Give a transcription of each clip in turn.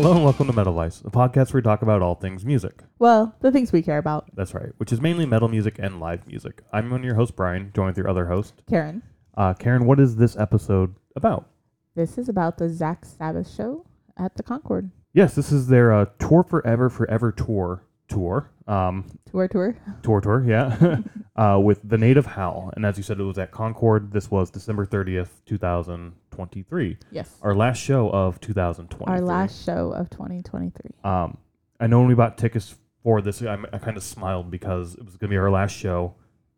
Hello and welcome to Metal Vice, a podcast where we talk about all things music. Well, the things we care about. That's right, which is mainly metal music and live music. I'm one of your host, Brian, joined with your other host, Karen, uh, Karen. What is this episode about? this is about the Zakk Sabbath show at the Concord Yes, this is their uh, Tour Forever Forever tour tour. Um, tour tour. tour tour, yeah, uh, with the Native Howl, and as you said, it was at Concord. This was December 30th, 2023, Yes. our last show of 2020. Our last show of 2023. Um, I know when we bought tickets for this, I, I kind of smiled because it was going to be our last show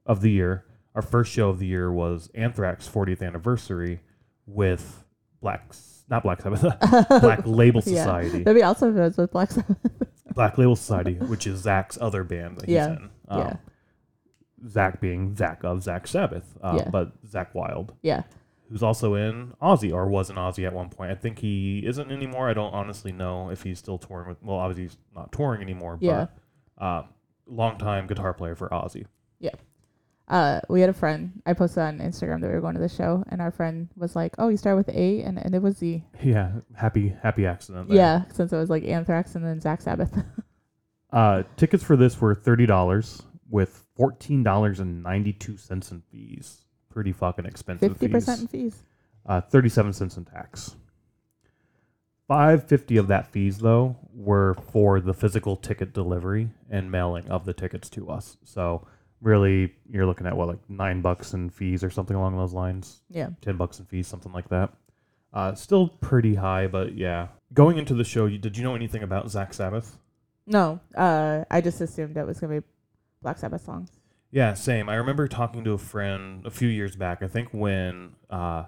of the year. Our first show of the year was Anthrax 40th anniversary with Black, not Black Sabbath, Black Label Yeah. Society, That'd be also goes with Black Sabbath. Black Label Society, which is Zakk's other band that he's Yeah. in. Um, yeah. Zakk being Zakk of Zakk Sabbath, uh, Yeah. but Zakk Wylde, Yeah. who's also in Ozzy or was in Ozzy at one point. I think he isn't anymore. I don't honestly know if he's still touring with. Well, obviously he's not touring anymore. Yeah. But, uh, longtime guitar player for Ozzy. Uh, we had a friend. I posted on Instagram that we were going to the show, and our friend was like, "Oh, you started with A, and, and it was the Yeah, happy happy accident. there. yeah, since it was like Anthrax and then Zakk Sabbath. Uh, tickets for this were thirty dollars with fourteen dollars and ninety two cents in fees. Pretty fucking expensive. Fifty percent in fees. fees. Uh, thirty seven cents in tax. Five fifty of that fees though were for the physical ticket delivery and mailing of the tickets to us. So really, you're looking at what like nine bucks in fees or something along those lines. Yeah. 10 bucks in fees, something like that. Uh, still pretty high, but yeah. Going into the show, you, did you know anything about Zakk Sabbath? No. Uh, I just assumed it was gonna be Black Sabbath songs. Yeah, same. I remember talking to a friend a few years back, I think when uh,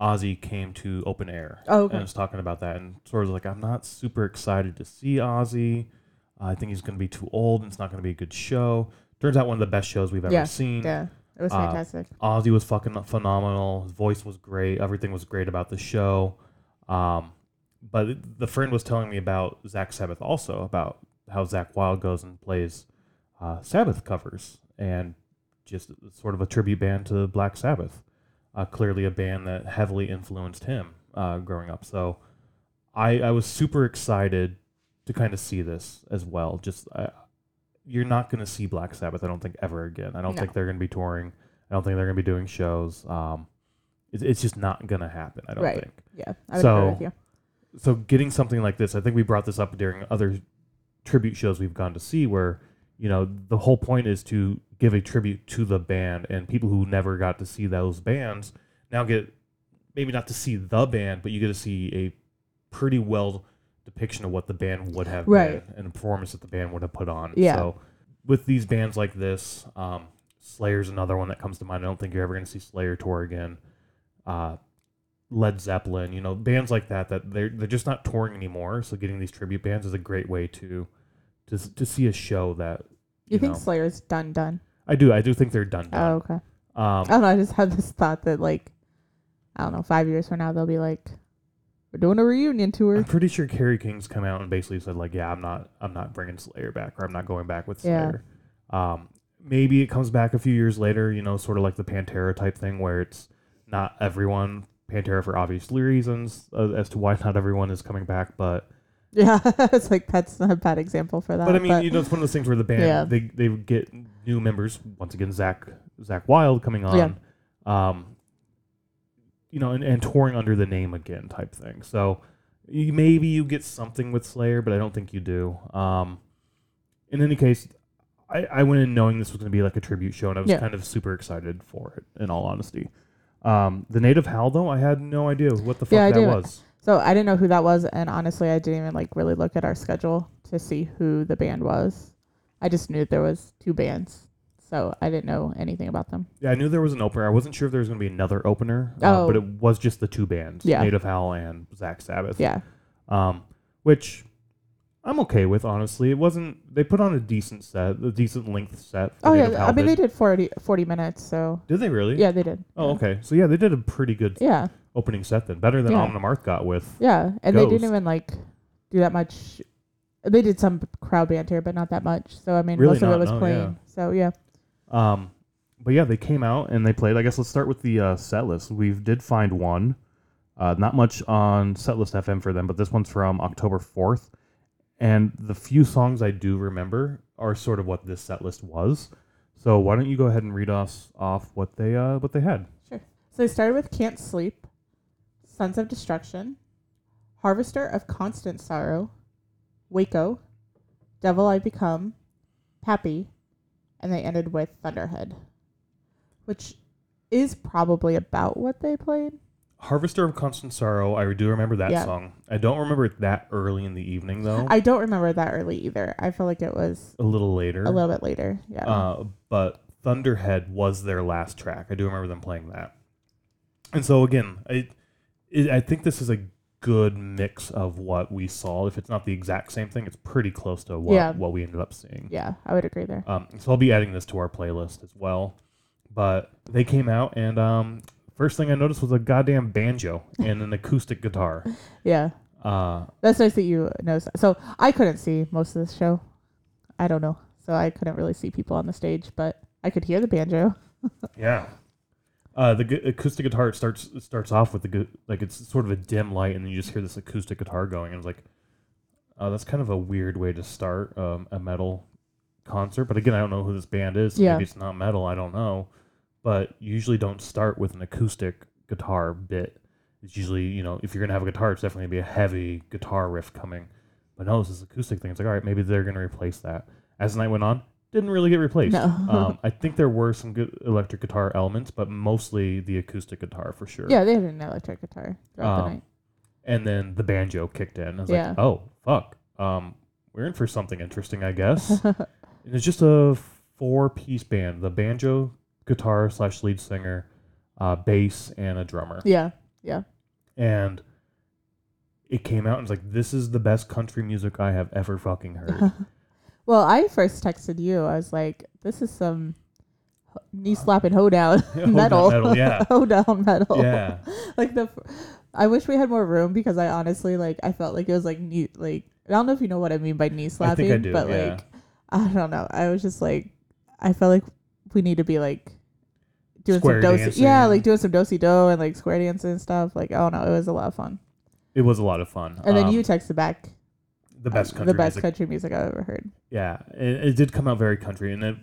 Ozzy came to Open Air. Oh, And I was talking about that and sort of like, I'm not super excited to see Ozzy. I think he's going to be too old and it's not going to be a good show. Turns out one of the best shows we've ever Yeah, seen. Yeah. It was Uh, fantastic. Ozzy was fucking phenomenal. His voice was great. Everything was great about the show. Um, but the friend was telling me about Zakk Sabbath also about how Zakk Wylde goes and plays uh, Sabbath covers and just sort of a tribute band to Black Sabbath. Uh, clearly, a band that heavily influenced him uh, growing up. So, I I was super excited to kind of see this as well. Just you're not going to see Black Sabbath, I don't think, ever again. I don't No. think they're going to be touring. I don't think they're going to be doing shows. Um, it's, it's just not going to happen. I don't Right. think. Yeah. I would so- agree with you. So getting something like this, I think we brought this up during other tribute shows we've gone to see, where you know the whole point is to give a tribute to the band, and people who never got to see those bands now get maybe not to see the band, but you get to see a pretty well depiction of what the band would have Right. been and the performance that the band would have put on. Yeah. So with these bands like this, um, Slayer's another one that comes to mind. I don't think you're ever going to see Slayer tour again. Uh, Led Zeppelin, you know, bands like that that they're they're just not touring anymore. So getting these tribute bands is a great way to to to see a show that You, you think know. Slayer's done done? I do I do think they're done. Oh, okay. Um, I don't know. I just had this thought that like, I don't know, five years from now they'll be like, we're doing a reunion tour. I'm pretty sure Kerry King's come out and basically said like, yeah, I'm not I'm not bringing Slayer back or I'm not going back with Yeah. Slayer. Um, maybe it comes back a few years later, you know, sort of like the Pantera type thing where it's not everyone Pantera for obvious reasons uh, as to why not everyone is coming back, but Yeah, it's like that's not a bad example for that. but I mean, you know, it's one of those things where the band Yeah. they they get new members once again. Zakk Zakk Wylde coming on, Yeah. um, you know, and, and touring under the name again, type thing. So you, maybe you get something with Slayer, but I don't think you do. Um, in any case, I, I went in knowing this was going to be like a tribute show, and I was Yeah. kind of super excited for it. In all honesty, um, the Native Howl though, I had no idea what the fuck Yeah, I that do. was. so I didn't know who that was, and honestly, I didn't even like really look at our schedule to see who the band was. I just knew there was two bands, so I didn't know anything about them. Yeah, I knew there was an opener. I wasn't sure if there was going to be another opener, uh, Oh. but it was just the two bands, Yeah. Native Howl and Zakk Sabbath. Yeah, Um, which I'm okay with, honestly. It wasn't. They put on a decent set, a decent length set. for Oh Native yeah, I mean did. they did 40, 40 minutes, so Did they really? yeah, they did. Oh, yeah. okay. So yeah, they did a pretty good Yeah, opening set then. Better than Yeah. Omni Mark got with. yeah, and they didn't even like do that much. They did some crowd banter, but not that much. So I mean, Really most of it was no, plain. yeah. So yeah, Um, but yeah, they came out and they played. I guess let's start with the uh, set list. We did find one. Uh, not much on Setlist FM for them, but this one's from October 4th. And the few songs I do remember are sort of what this set list was. So why don't you go ahead and read us off what they uh, what they had? Sure. So they started with Can't Sleep, Sons of Destruction, Harvester of Constant Sorrow, Waco, Devil I Become, Pappy, and they ended with Thunderhead, which is probably about what they played. Harvester of Constant Sorrow. I do remember that Yeah. song. I don't remember it that early in the evening though. I don't remember that early either. I feel like it was a little later. a little bit later. Yeah. Uh, but Thunderhead was their last track. I do remember them playing that. And so again, I it, I think this is a good mix of what we saw. If it's not the exact same thing, it's pretty close to what Yeah. what we ended up seeing. yeah, I would agree there. Um, so I'll be adding this to our playlist as well. But they came out, and um, first thing I noticed was a goddamn banjo and an acoustic guitar. Yeah. Uh, That's nice that you noticed. that. So I couldn't see most of this show. I don't know. So I couldn't really see people on the stage, but I could hear the banjo. Yeah. Uh, the gu- acoustic guitar it starts it starts off with the gu- like it's sort of a dim light, and then you just hear this acoustic guitar going, and it's like, oh, that's kind of a weird way to start um, a metal concert. But again, I don't know who this band is. so Yeah. Maybe it's not metal. I don't know. But you usually don't start with an acoustic guitar bit. It's usually you know if you're gonna have a guitar, it's definitely gonna be a heavy guitar riff coming. But no, this is acoustic thing. It's like all right, maybe they're gonna replace that. As the night went on, didn't really get replaced. No. um, I think there were some good electric guitar elements, but mostly the acoustic guitar for sure. Yeah, they had an electric guitar throughout the Um, night. And then the banjo kicked in. I was Yeah. like, oh fuck, um, we're in for something interesting, I guess. and it's just a four-piece band: the banjo, guitar slash lead singer, uh, bass, and a drummer. yeah. Yeah. And it came out and it's like, this is the best country music I have ever fucking heard. well, I first texted you. I was like, this is some knee slapping hoedown metal. metal, yeah. hoedown metal. yeah. like the I wish we had more room because I honestly like I felt like it was like knee like I don't know if you know what I mean by knee I slapping, think I do. but yeah. like I don't know. I was just like I felt like we need to be like doing Square some dancing. yeah, like doing some dosey do and like square dancing and stuff. Like oh no, it was a lot of fun. it was a lot of fun. And then Um, you texted back the best uh, country the best music country music I've ever heard. Yeah, it, it did come out very country, and it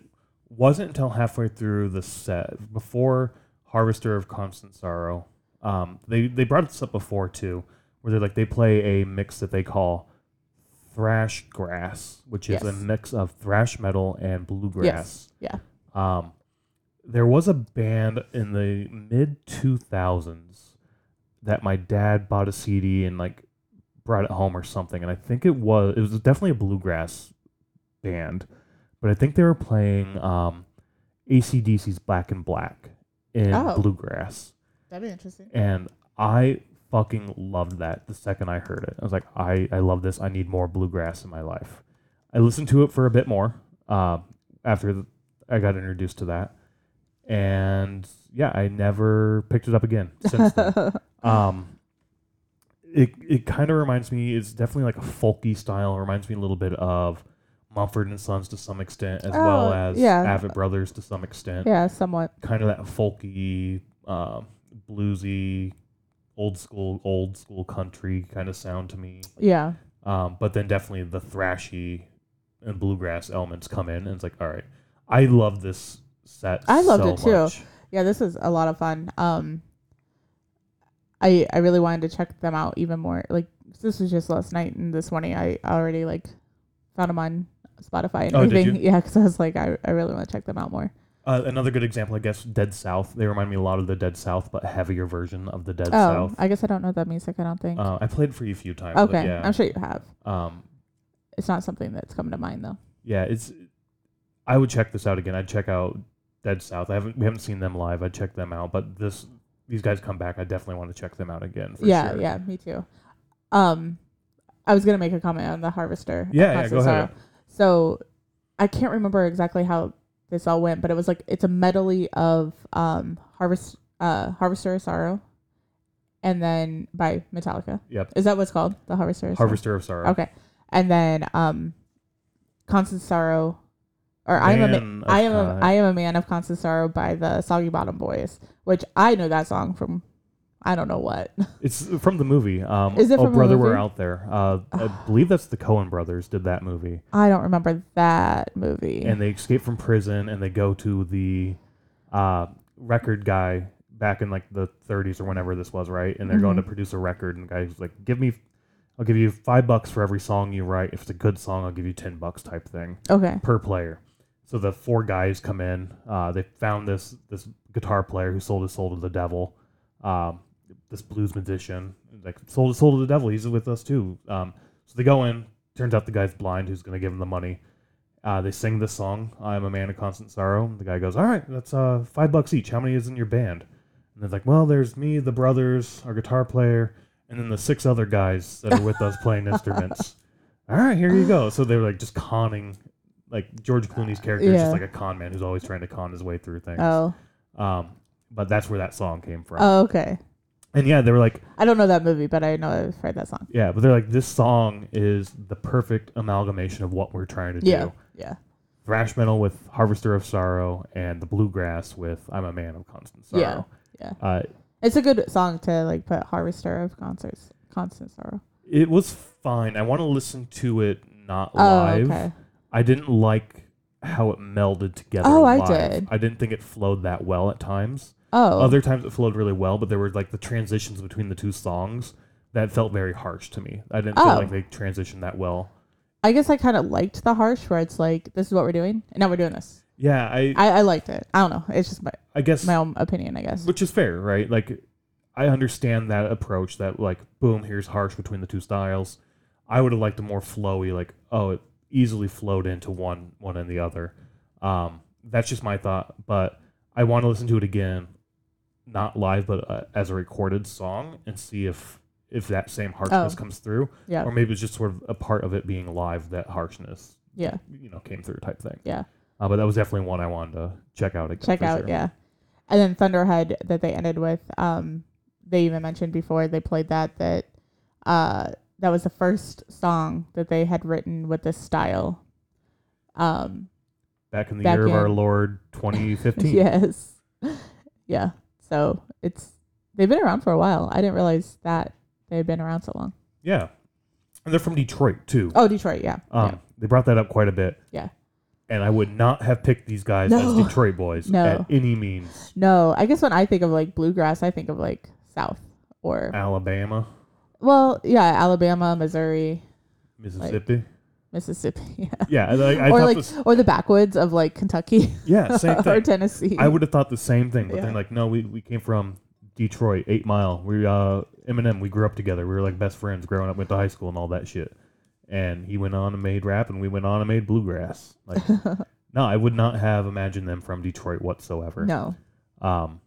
wasn't until halfway through the set, before Harvester of Constant Sorrow. Um, they they brought this up before too, where they're like they play a mix that they call thrash grass, which is a mix of thrash metal and bluegrass. Yeah. Um, there was a band in the mid two thousands that my dad bought a CD and like brought it home or something, and I think it was it was definitely a bluegrass band, but I think they were playing um, ACDC's Back in Black in Oh. bluegrass, That'd be interesting. and I fucking loved that the second I heard it. I was like, I I love this. I need more bluegrass in my life. I listened to it for a bit more uh, after th- I got introduced to that, and yeah, I never picked it up again since then. Um, it it kind of reminds me. It's definitely like a folky style. It reminds me a little bit of Mumford and Sons to some extent, as well Oh, as yeah. Avett Brothers to some extent. yeah, somewhat. Kind of that folky, um, bluesy, old school, old school country kind of sound to me. Yeah. Um, but then definitely the thrashy and bluegrass elements come in, and it's like, all right, I love this set. I loved so it too. much. Yeah, this is a lot of fun. Um, I I really wanted to check them out even more. Like this was just last night and this morning. I already like found them on Spotify and Oh, everything. Yeah, because I was like, I, I really want to check them out more. Uh, another good example, I guess, Dead South. They remind me a lot of the Dead South, but heavier version of the Dead oh, South. I guess I don't know that music. I don't think. Uh, I played for you a few times. but okay, yeah. I'm sure you have. Um, It's not something that's coming to mind though. yeah, it's. I would check this out again. I'd check out Dead South. I haven't we haven't seen them live. I'd check them out, but this these guys come back. I definitely want to check them out again. For yeah, sure. yeah, me too. Um, I was gonna make a comment on the Harvester. Yeah, yeah, go ahead. So, I can't remember exactly how this all went, but it was like it's a medley of um Harvest uh Harvester of Sorrow, and then by Metallica. Yep. Is that what's called the Harvester? Of Sorrow? Harvester of Sorrow. Okay, and then um, Constant Sorrow, or I am a Man I am a. I am a man of constant sorrow by the Soggy Bottom Boys, which I know that song from I don't know what. It's from the movie. Um, Is it oh, from a brother, movie? we're out there. Uh, I believe that's the Coen brothers did that movie, I don't remember that movie. and they escape from prison and they go to the uh, record guy back in like the 30s or whenever this was, right? And they're going to Mhm. produce a record, and the guy's like, "Give me, I'll give you five bucks for every song you write. If it's a good song, I'll give you ten bucks." Type thing. okay. per player. So the four guys come in. Uh, they found this this guitar player who sold his soul to the devil. Um, this blues musician like sold his soul to the devil. He's with us too. Um, so they go in. Turns out the guy's blind. Who's going to give him the money? Uh, they sing this song. I'm a man of constant sorrow. The guy goes, "All right, that's uh, five bucks each. How many is in your band?" And they're like, "Well, there's me, the brothers, our guitar player, and then the six other guys that are with us playing instruments." All right, here you go. So they're like just conning like George Clooney's character is Yeah. just like a con man who's always trying to con his way through things. Oh. Um, but that's where that song came from. Oh, okay. and yeah, they were like, I don't know that movie, but I know I've heard that song. yeah, but they're like, this song is the perfect amalgamation of what we're trying to Yeah. do. Yeah. Thrash metal with Harvester of Sorrow and the bluegrass with I'm a Man of Constant Sorrow. Yeah. Uh, It's a good song to like put Harvester of Concerts Constant Sorrow. it was fine. I want to listen to it not Oh, live. okay. I didn't like how it melded together. Oh, I live. did. I didn't think it flowed that well at times. Oh. Other times it flowed really well, but there were like the transitions between the two songs that felt very harsh to me. I didn't feel Oh. like they transitioned that well. I guess I kind of liked the harsh where it's like, this is what we're doing, and now we're doing this. Yeah, I I, I liked it. I don't know. It's just my, I guess my own opinion, I guess. which is fair, right? Like I understand that approach that like boom, here's harsh between the two styles. I would have liked a more flowy, like oh, it easily flowed into one one and the other. Um, that's just my thought, but I want to listen to it again, not live, but uh, as a recorded song, and see if if that same harshness Oh. comes through, Yeah. or maybe it's just sort of a part of it being live that harshness, yeah. you know, came through type thing. Yeah. Uh, but that was definitely one I wanted to check out again. Check out, sure. yeah. And then Thunderhead that they ended with, um, they even mentioned before they played that that uh that was the first song that they had written with this style. Um Back in the Back year of our Lord 2015. yes. yeah. So it's they've been around for a while. I didn't realize that they've been around so long. Yeah. And they're from Detroit too. Oh, Detroit, yeah. Um, yeah. They brought that up quite a bit. Yeah. And I would not have picked these guys No. as Detroit boys No. at any means. No, I guess when I think of like bluegrass, I think of like South or Alabama, well, yeah, Alabama, Missouri, Mississippi. Mississippi, yeah. yeah. I, I or like this, or the backwoods of like Kentucky yeah, same or. Tennessee. I would have thought the same thing, but Yeah. then like, no, we, we came from Detroit, Eight Mile. We uh Eminem. We grew up together. We were like best friends growing up. Went to high school and all that shit. And he went on and made rap, and we went on and made bluegrass. Like, no, I would not have imagined them from Detroit whatsoever. no. Um,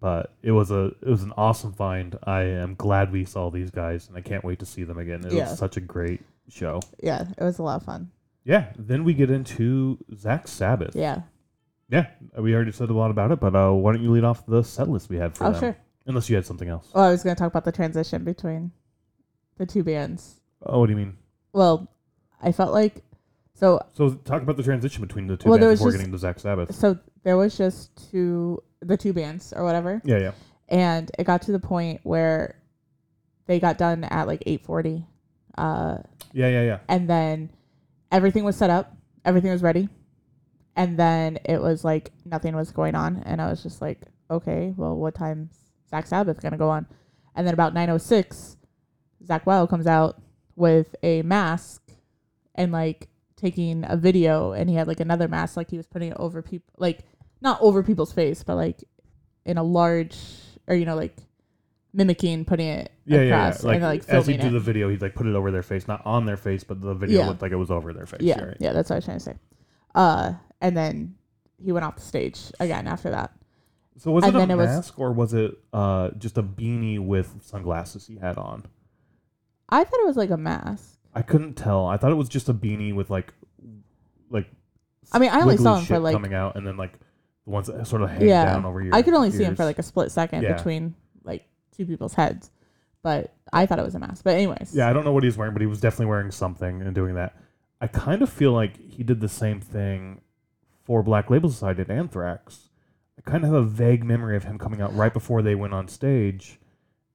but it was a it was an awesome find. I am glad we saw these guys, and I can't wait to see them again. It Yeah. was such a great show. Yeah, it was a lot of fun. Yeah. Then we get into Zakk Sabbath. Yeah. Yeah. We already said a lot about it, but uh, why don't you lead off the set list we had for Oh, them? sure. Unless you had something else. Well, I was going to talk about the transition between the two bands. Oh, what do you mean? Well, I felt like so So talk about the transition between the two Well, bands before just- getting to Zakk Sabbath. so there was just two the two bands or whatever, Yeah, yeah. and it got to the point where they got done at like 8:40. Uh Yeah, yeah, yeah. and then everything was set up, everything was ready, and then it was like nothing was going on, and I was just like, okay, well, what time's Zakk Sabbath gonna go on? And then about nine oh six, Zakk Wylde comes out with a mask and like taking a video, and he had like another mask, like he was putting it over people, like not over people's face, but like in a large, or you know, like mimicking putting it Yeah, yeah, yeah. across, Like, and like as he do it. the video, he'd like put it over their face, not on their face, but the video Yeah. looked like it was over their face. Yeah, right? yeah, that's what I was trying to say. Uh, and then he went off the stage again after that. So was And it a then it was- mask or was it uh, just a beanie with sunglasses he had on? I thought it was like a mask. I couldn't tell. I thought it was just a beanie with like, like. I mean, I only saw him for, like- coming out, and then like the ones that sort of hang Yeah. down over your. I could only see him for like a split second Yeah. between like two people's heads, but I thought it was a mask. But anyways, Yeah, I don't know what he's wearing, but he was definitely wearing something and doing that. I kind of feel like he did the same thing for Black Label Society at Anthrax. I kind of have a vague memory of him coming out right before they went on stage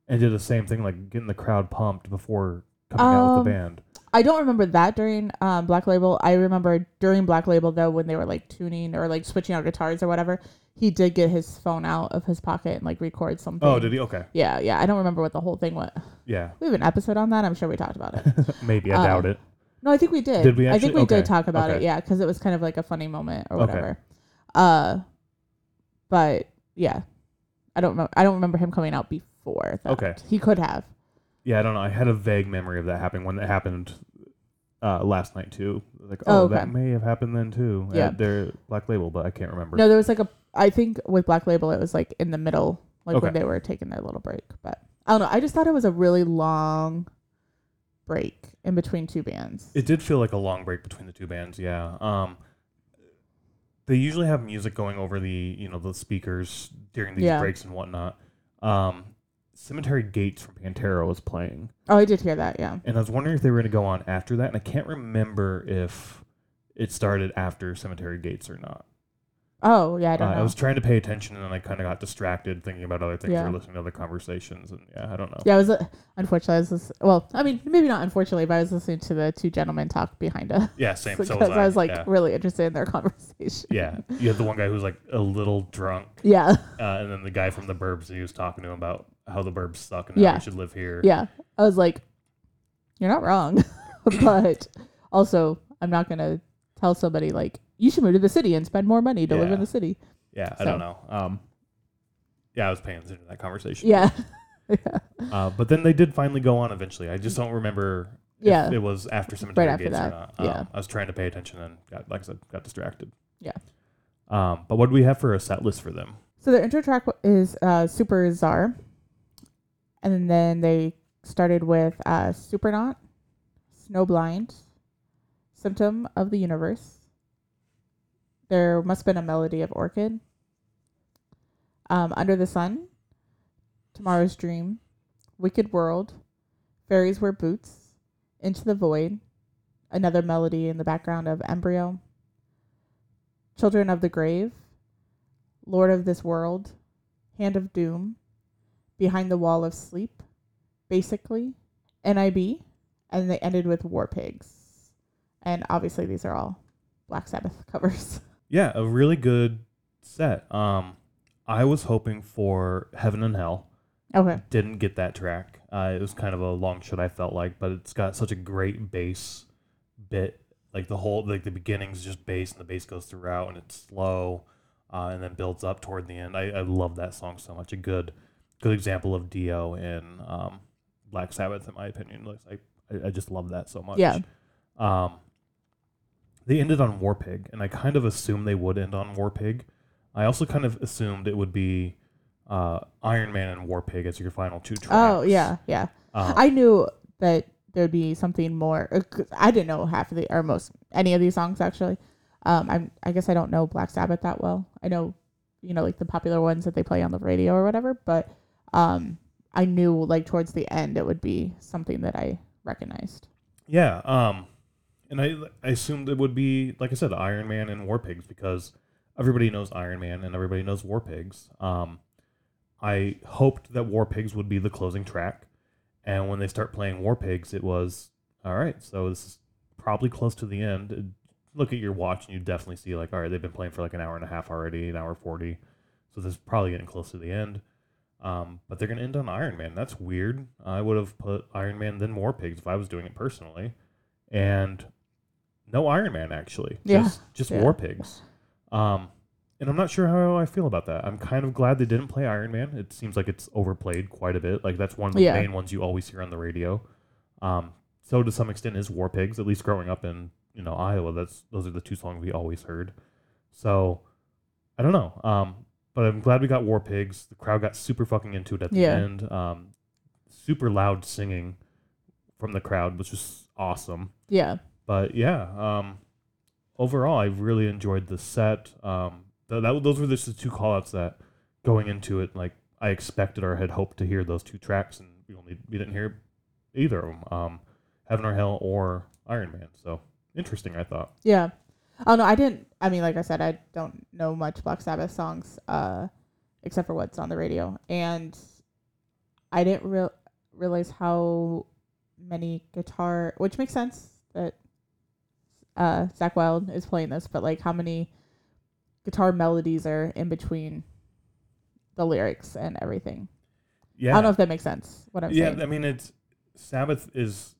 and did the same thing, like getting the crowd pumped before coming out with the Um, band. I don't remember that during um, Black Label. I remember during Black Label though when they were like tuning or like switching out guitars or whatever. He did get his phone out of his pocket and like record something. Oh, did he? Okay, Yeah, yeah. I don't remember what the whole thing was. yeah, We have an episode on that. I'm sure we talked about it. maybe I Uh, doubt it. No, I think we did. Did we I think we Okay. did talk about it. Yeah, because it was kind of like a funny moment or whatever. Okay. Uh, but yeah, I don't know. I don't remember him coming out before. That. Okay. he could have. Yeah, I don't know. I had a vague memory of that happening when it happened uh, last night too. Like, Oh, oh, okay. that may have happened then too. Yeah. at their Black Label, but I can't remember. No, there was like a. I think with Black Label, it was like in the middle, like when Okay. they were taking their little break. But I don't know. I just thought it was a really long break in between two bands. It did feel like a long break between the two bands. Yeah. Um, they usually have music going over the you know the speakers during these Yeah. breaks and whatnot. Um, Cemetery Gates from Pantera was playing, oh, I did hear that. Yeah. and I was wondering if they were going to go on after that, and I can't remember if it started after Cemetery Gates or not. Oh, yeah. I Uh, don't know. I was trying to pay attention, and then I kind of got distracted thinking about other things Yeah. or listening to other conversations, and yeah, I don't know. Yeah, I was uh, unfortunately. I was well. I mean, maybe not unfortunately, but I was listening to the two gentlemen talk behind us Yeah, same. So because was I was like yeah. really interested in their conversation. yeah, you had the one guy who was like a little drunk, Yeah, uh, and then the guy from the Burbs. He was talking to him about how the Burbs suck and Yeah. how we should live here. yeah. I was like, you're not wrong, but also I'm not gonna tell somebody like you should move to the city and spend more money to live in the city. Yeah, I don't know. Um, yeah, I was paying attention to that conversation. Yeah, yeah, Uh, but then they did finally go on eventually. I just don't remember yeah. if it was after Cemetery after Gates that, or not. Um, yeah. I was trying to pay attention and got, like I said, got distracted. Yeah. Um, but what do we have for a set list for them? So their intro track is uh, Supertzar, and then they started with uh, Supernaut, Snowblind, Symptom of the Universe. There must have been a melody of Orchid. Um, Under the Sun, Tomorrow's Dream, Wicked World, Fairies Wear Boots, Into the Void, another melody in the background of Embryo, Children of the Grave, Lord of this World, Hand of Doom, Behind the Wall of Sleep, basically, NIB, and they ended with War Pigs. And obviously, these are all Black Sabbath covers. Yeah, a really good set. Um, I was hoping for Heaven and Hell. okay. Didn't get that track. Uh, it was kind of a long shot. I felt like, but it's got such a great bass bit. Like the whole, like the beginning's just bass, and the bass goes throughout, and it's slow, uh, and then builds up toward the end. I, I love that song so much. A good, good example of Dio in um, Black Sabbath, in my opinion. Like I, I just love that so much. Yeah. Um, they ended on War Pig, and I kind of assumed they would end on War Pig. I also kind of assumed it would be uh, Iron Man and War Pig as your final two tracks. Oh, yeah, yeah. Um, I knew that there'd be something more. uh, I didn't know half of the, or most, any of these songs actually. Um, I'm, I guess I don't know Black Sabbath that well. I know, you know, like the popular ones that they play on the radio or whatever, but um, I knew like towards the end it would be something that I recognized. yeah. Um, and I, I assumed it would be, like I said, Iron Man and War Pigs because everybody knows Iron Man and everybody knows War Pigs. Um, I hoped that War Pigs would be the closing track. And when they start playing War Pigs, it was all right. So this is probably close to the end. Uh, Look at your watch, and you definitely see like, all right, they've been playing for like an hour and a half already, an hour forty. So this is probably getting close to the end. Um, but they're gonna end on Iron Man. That's weird. I would have put Iron Man then War Pigs if I was doing it personally, and no Iron Man actually. Yeah. Just, just Yeah. War Pigs. Um, and I'm not sure how I feel about that. I'm kind of glad they didn't play Iron Man. It seems like it's overplayed quite a bit. Like that's one of the Yeah. main ones you always hear on the radio. Um, so to some extent is War Pigs. At least growing up in you know Iowa, that's those are the two songs we always heard. So I don't know. Um, but I'm glad we got War Pigs. The crowd got super fucking into it at the Yeah. end. Um, super loud singing from the crowd, which was awesome. Yeah. But yeah, um, overall, I really enjoyed the set. Um, th- that those were just the two callouts that going into it, like I expected or had hoped to hear those two tracks, and we only we didn't hear either of them, um, Heaven or Hell or Iron Man. So interesting, I thought. Yeah. Oh no, I didn't. I mean, like I said, I don't know much Black Sabbath songs, uh, except for what's on the radio. And I didn't real realize how many guitar, which makes sense that uh, Zakk Wylde is playing this, but like how many guitar melodies are in between the lyrics and everything. Yeah. I don't know if that makes sense. What I'm yeah, saying. I mean it's Sabbath is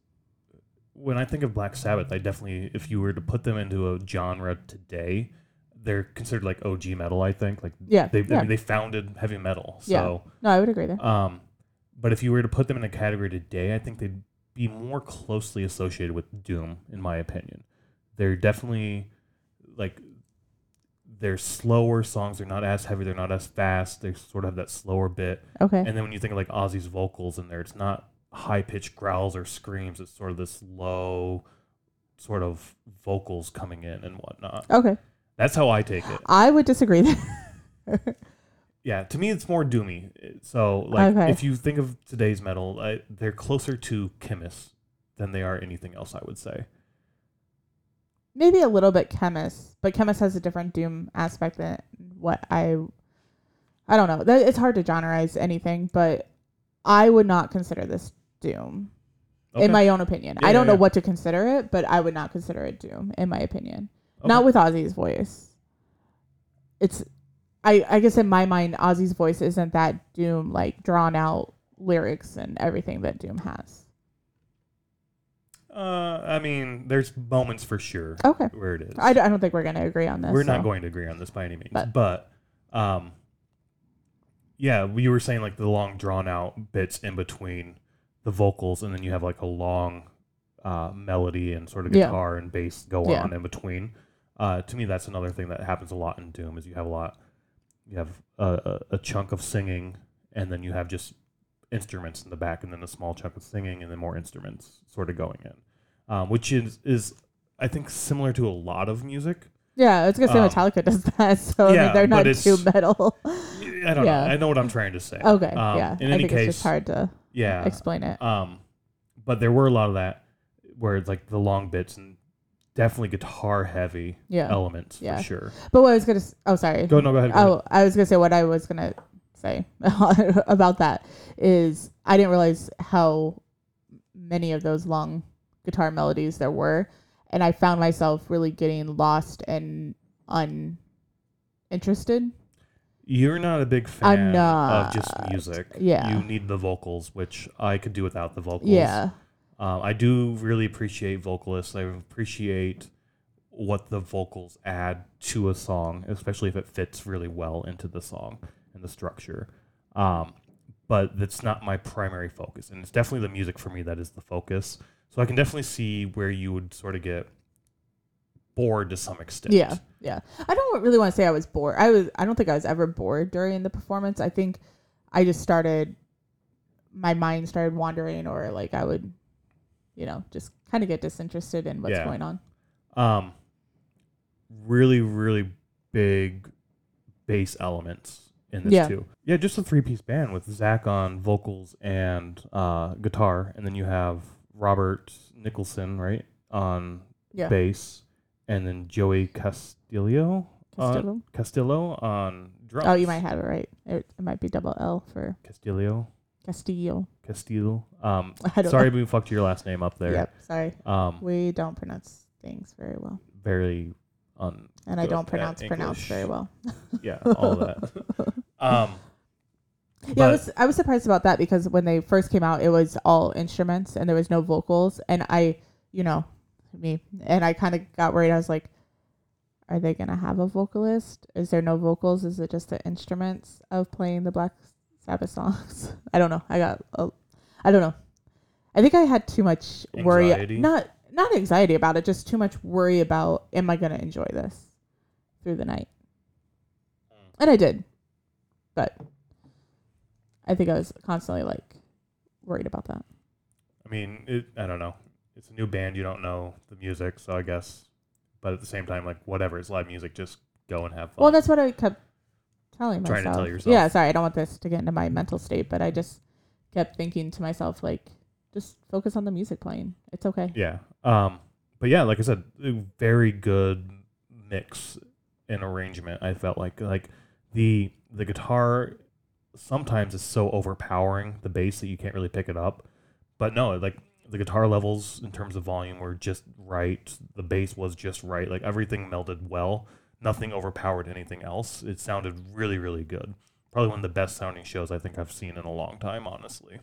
when I think of Black Sabbath, I definitely if you were to put them into a genre today, they're considered like OG metal, I think. Like yeah. they I yeah. mean, they founded heavy metal. Yeah. No, I would agree there. um but if you were to put them in a category today, I think they'd be more closely associated with Doom, in my opinion. They're definitely like they're slower songs. They're not as heavy. They're not as fast. They sort of have that slower bit. Okay. And then when you think of like Ozzy's vocals in there, it's not high pitched growls or screams. It's sort of this low sort of vocals coming in and whatnot. okay. That's how I take it. I would disagree. Yeah, to me, it's more doomy. So, like, Okay. if you think of today's metal, I, they're closer to Khemmis than they are anything else. I would say. Maybe a little bit Khemmis, but Khemmis has a different doom aspect than what I. I don't know. It's hard to genreize anything, but I would not consider this doom. Okay. in my own opinion. Yeah, I don't yeah, know yeah. what to consider it, but I would not consider it doom in my opinion. Okay. Not with Ozzy's voice. It's I I guess in my mind Ozzy's voice isn't that doom like drawn out lyrics and everything that doom has. Uh, I mean, there's moments for sure Okay. where it is. I, d- I don't think we're going to agree on this. We're so. not going to agree on this by any means, But- but, um, yeah, you were saying like the long drawn out bits in between the vocals, and then you have like a long uh, melody and sort of Yeah. guitar and bass go Yeah. on in between. Uh, to me, that's another thing that happens a lot in Doom is you have a lot, you have a, a, a chunk of singing, and then you have just instruments in the back, and then a small chunk of singing, and then more instruments sort of going in, um, which is is I think similar to a lot of music. Yeah, I was going to say Um, Metallica does that. So I yeah, mean, they're but not it's- too metal. I don't Yeah. know. I know what I'm trying to say. okay. Um, yeah. In I any think case, it's just hard to yeah. explain it. Um, but there were a lot of that where it's like the long bits and definitely guitar heavy Yeah. elements Yeah. for sure. But what I was going to Oh, sorry. Go no, go ahead. Go ahead. Oh, I was gonna say what I was gonna say about that is I didn't realize how many of those long guitar melodies there were, and I found myself really getting lost and uninterested. You're not a big fan I'm not. of just music. Yeah. You need the vocals, which I could do without the vocals. Yeah, Um, I do really appreciate vocalists. I appreciate what the vocals add to a song, especially if it fits really well into the song and the structure. Um, but that's not my primary focus, and it's definitely the music for me that is the focus. So I can definitely see where you would sort of get bored to some extent. yeah, yeah. I don't really want to say I was bored. I was. I don't think I was ever bored during the performance. I think I just started. My mind started wandering, or like I would, you know, just kind of get disinterested in what's Yeah. going on. Um, really, really big bass elements in this Yeah. too. Yeah, just a three piece band with Zakk on vocals and uh, guitar, and then you have Robert Nicholson right on Yeah. bass, and then Joey Castillo on, Castillo? Castillo on drums. Oh, you might have it right. It, it might be double L for Castillo. Castillo. Castillo. Um, sorry know. we fucked your last name up there. Yep. Sorry. Um, We don't pronounce things very well. very un. And I don't pronounce pronounce very well. Yeah, all that. Um, yeah, I was I was surprised about that because when they first came out, it was all instruments and there was no vocals, and I, you know, me, and I kind of got worried. I was like, are they gonna have a vocalist? Is there no vocals? Is it just the instruments of playing the Black Sabbath songs? I don't know. I got, a, I don't know. I think I had too much worry. Anxiety? Not not anxiety about it, just too much worry about am I gonna enjoy this through the night? Hmm. And I did, but I think I was constantly like worried about that. I mean, it, I don't know. It's a new band. You don't know the music, so I guess. But at the same time, like whatever, it's live music. Just go and have fun. Well, that's what I kept telling Trying to myself. tell yourself. Yeah, sorry, I don't want this to get into my mental state, but I just kept thinking to myself like, just focus on the music playing. It's okay. yeah. Um. But yeah, like I said, a very good mix and arrangement. I felt like like the the guitar sometimes is so overpowering the bass that you can't really pick it up. But no, like the guitar levels in terms of volume were just right. The bass was just right. Like everything melded well. Nothing overpowered anything else. It sounded really, really good. Probably one of the best sounding shows I think I've seen in a long time, honestly.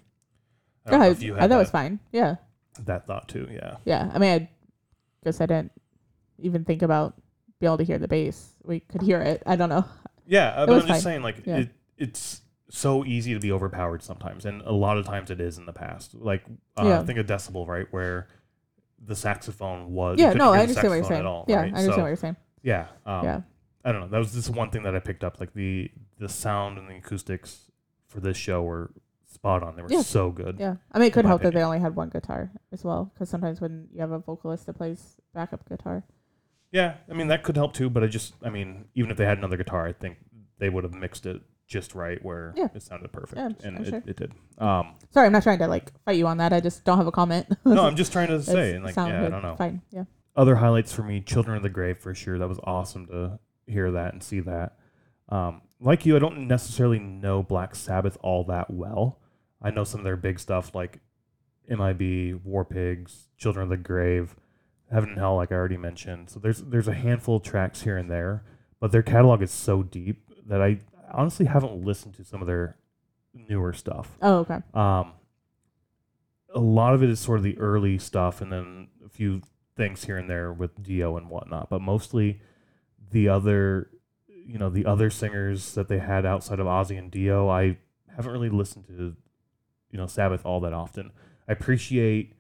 I don't know I, if you I thought it was fine. Yeah. that thought too. Yeah. Yeah. I mean, I guess I didn't even think about being able to hear the bass. We could hear it. I don't know. Yeah, uh, It but I'm just fine. saying, like, Yeah. it, it's so easy to be overpowered sometimes, and a lot of times it is in the past. Like, uh, Yeah. think of Decibel, right, where the saxophone was. Yeah. No, I understand what you're saying. At all, yeah. right? I understand So, what you're saying. Yeah, um, yeah. I don't know. That was just one thing that I picked up. Like the the sound and the acoustics for this show were spot on. They were Yeah. so good. Yeah. I mean, it could help that they only had one guitar as well, because sometimes when you have a vocalist that plays backup guitar. Yeah, I mean that could help too. But I just, I mean, even if they had another guitar, I think they would have mixed it just right where Yeah. it sounded perfect, Yeah, and it, sure. it did. Um, Sorry, I'm not trying to like fight you on that. I just don't have a comment. no, I'm just trying to say, and like, yeah, I don't know. Fine. Yeah. Other highlights for me, Children of the Grave for sure. That was awesome to hear that and see that. Um, like you, I don't necessarily know Black Sabbath all that well. I know some of their big stuff like NIB, War Pigs, Children of the Grave, Heaven and Hell, like I already mentioned. So there's there's a handful of tracks here and there, but their catalog is so deep that I honestly haven't listened to some of their newer stuff. Oh, okay. Um, a lot of it is sort of the early stuff, and then a few things here and there with Dio and whatnot. But mostly the other, you know, the other singers that they had outside of Ozzy and Dio, I haven't really listened to, you know, Sabbath all that often. I appreciate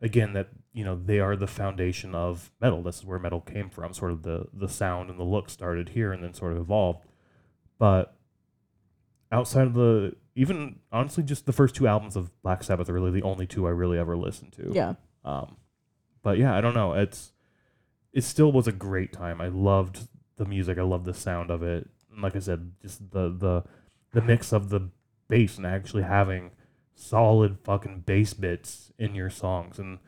again that you know they are the foundation of metal. This is where metal came from. Sort of the the sound and the look started here, and then sort of evolved. But outside of the even honestly just the first two albums of Black Sabbath are really the only two I really ever listened to. Yeah. Um, but yeah, I don't know. It's it still was a great time. I loved the music. I loved the sound of it. And like I said, just the the the mix of the bass and actually having solid fucking bass bits in your songs. And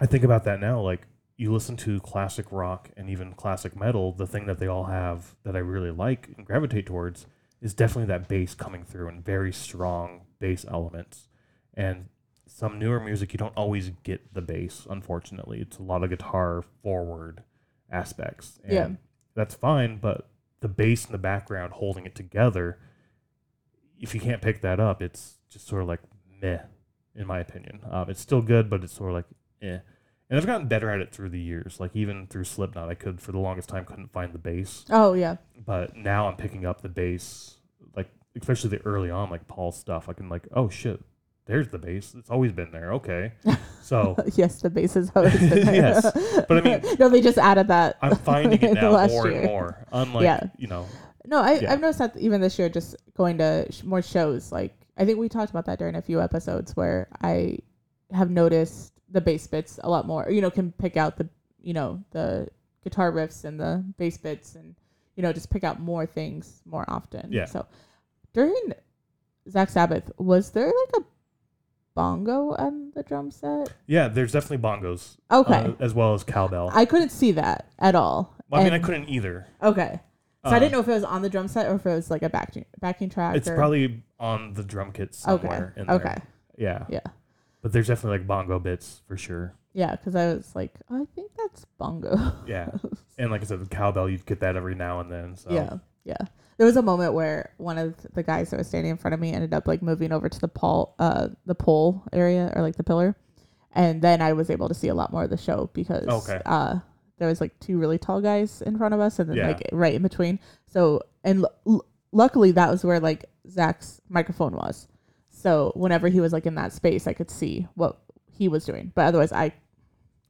I think about that now. Like you listen to classic rock and even classic metal, the thing that they all have that I really like and gravitate towards is definitely that bass coming through and very strong bass elements. And some newer music, you don't always get the bass, unfortunately. It's a lot of guitar forward aspects. And Yeah. that's fine, but the bass in the background holding it together, if you can't pick that up, it's just sort of like meh, in my opinion. Um, it's still good, but it's sort of like eh. And I've gotten better at it through the years. Like even through Slipknot, I could for the longest time couldn't find the bass, Oh, yeah. but now I'm picking up the bass. Like especially the early on, like Paul stuff. I can like, oh shit, there's the bass. It's always been there. Okay, so yes, the bass is always been there. Yes, but I mean- no, they just added that. I'm finding in it now more year. and more. Unlike Yeah. you know, No, I, Yeah. I've noticed that even this year, just going to sh- more shows. Like I think we talked about that during a few episodes where I have noticed the bass bits a lot more. You know, can pick out the you know the guitar riffs and the bass bits, and you know just pick out more things more often. Yeah. So during Zakk Sabbath, was there like a bongo on the drum set? yeah, there's definitely bongos, Okay, uh, as well as cowbell. I couldn't see that at all. well, I mean, I couldn't either. Okay. So I Uh, didn't know if it was on the drum set or if it was like a backing backing track. It's or, probably on the drum kit somewhere. okay. In there. Okay. Yeah. Yeah. But there's definitely like bongo bits for sure. Yeah, because I was like, I think that's bongo. Yeah. and like I said, the cowbell you'd get that every now and then. So Yeah, yeah. There was a moment where one of the guys that was standing in front of me ended up like moving over to the pole, uh, the pole area or like the pillar, and then I was able to see a lot more of the show because Okay. uh, there was like two really tall guys in front of us, and then Yeah. like right in between. So and l- l- luckily that was where like Zakk's microphone was. So whenever he was like in that space, I could see what he was doing, but otherwise I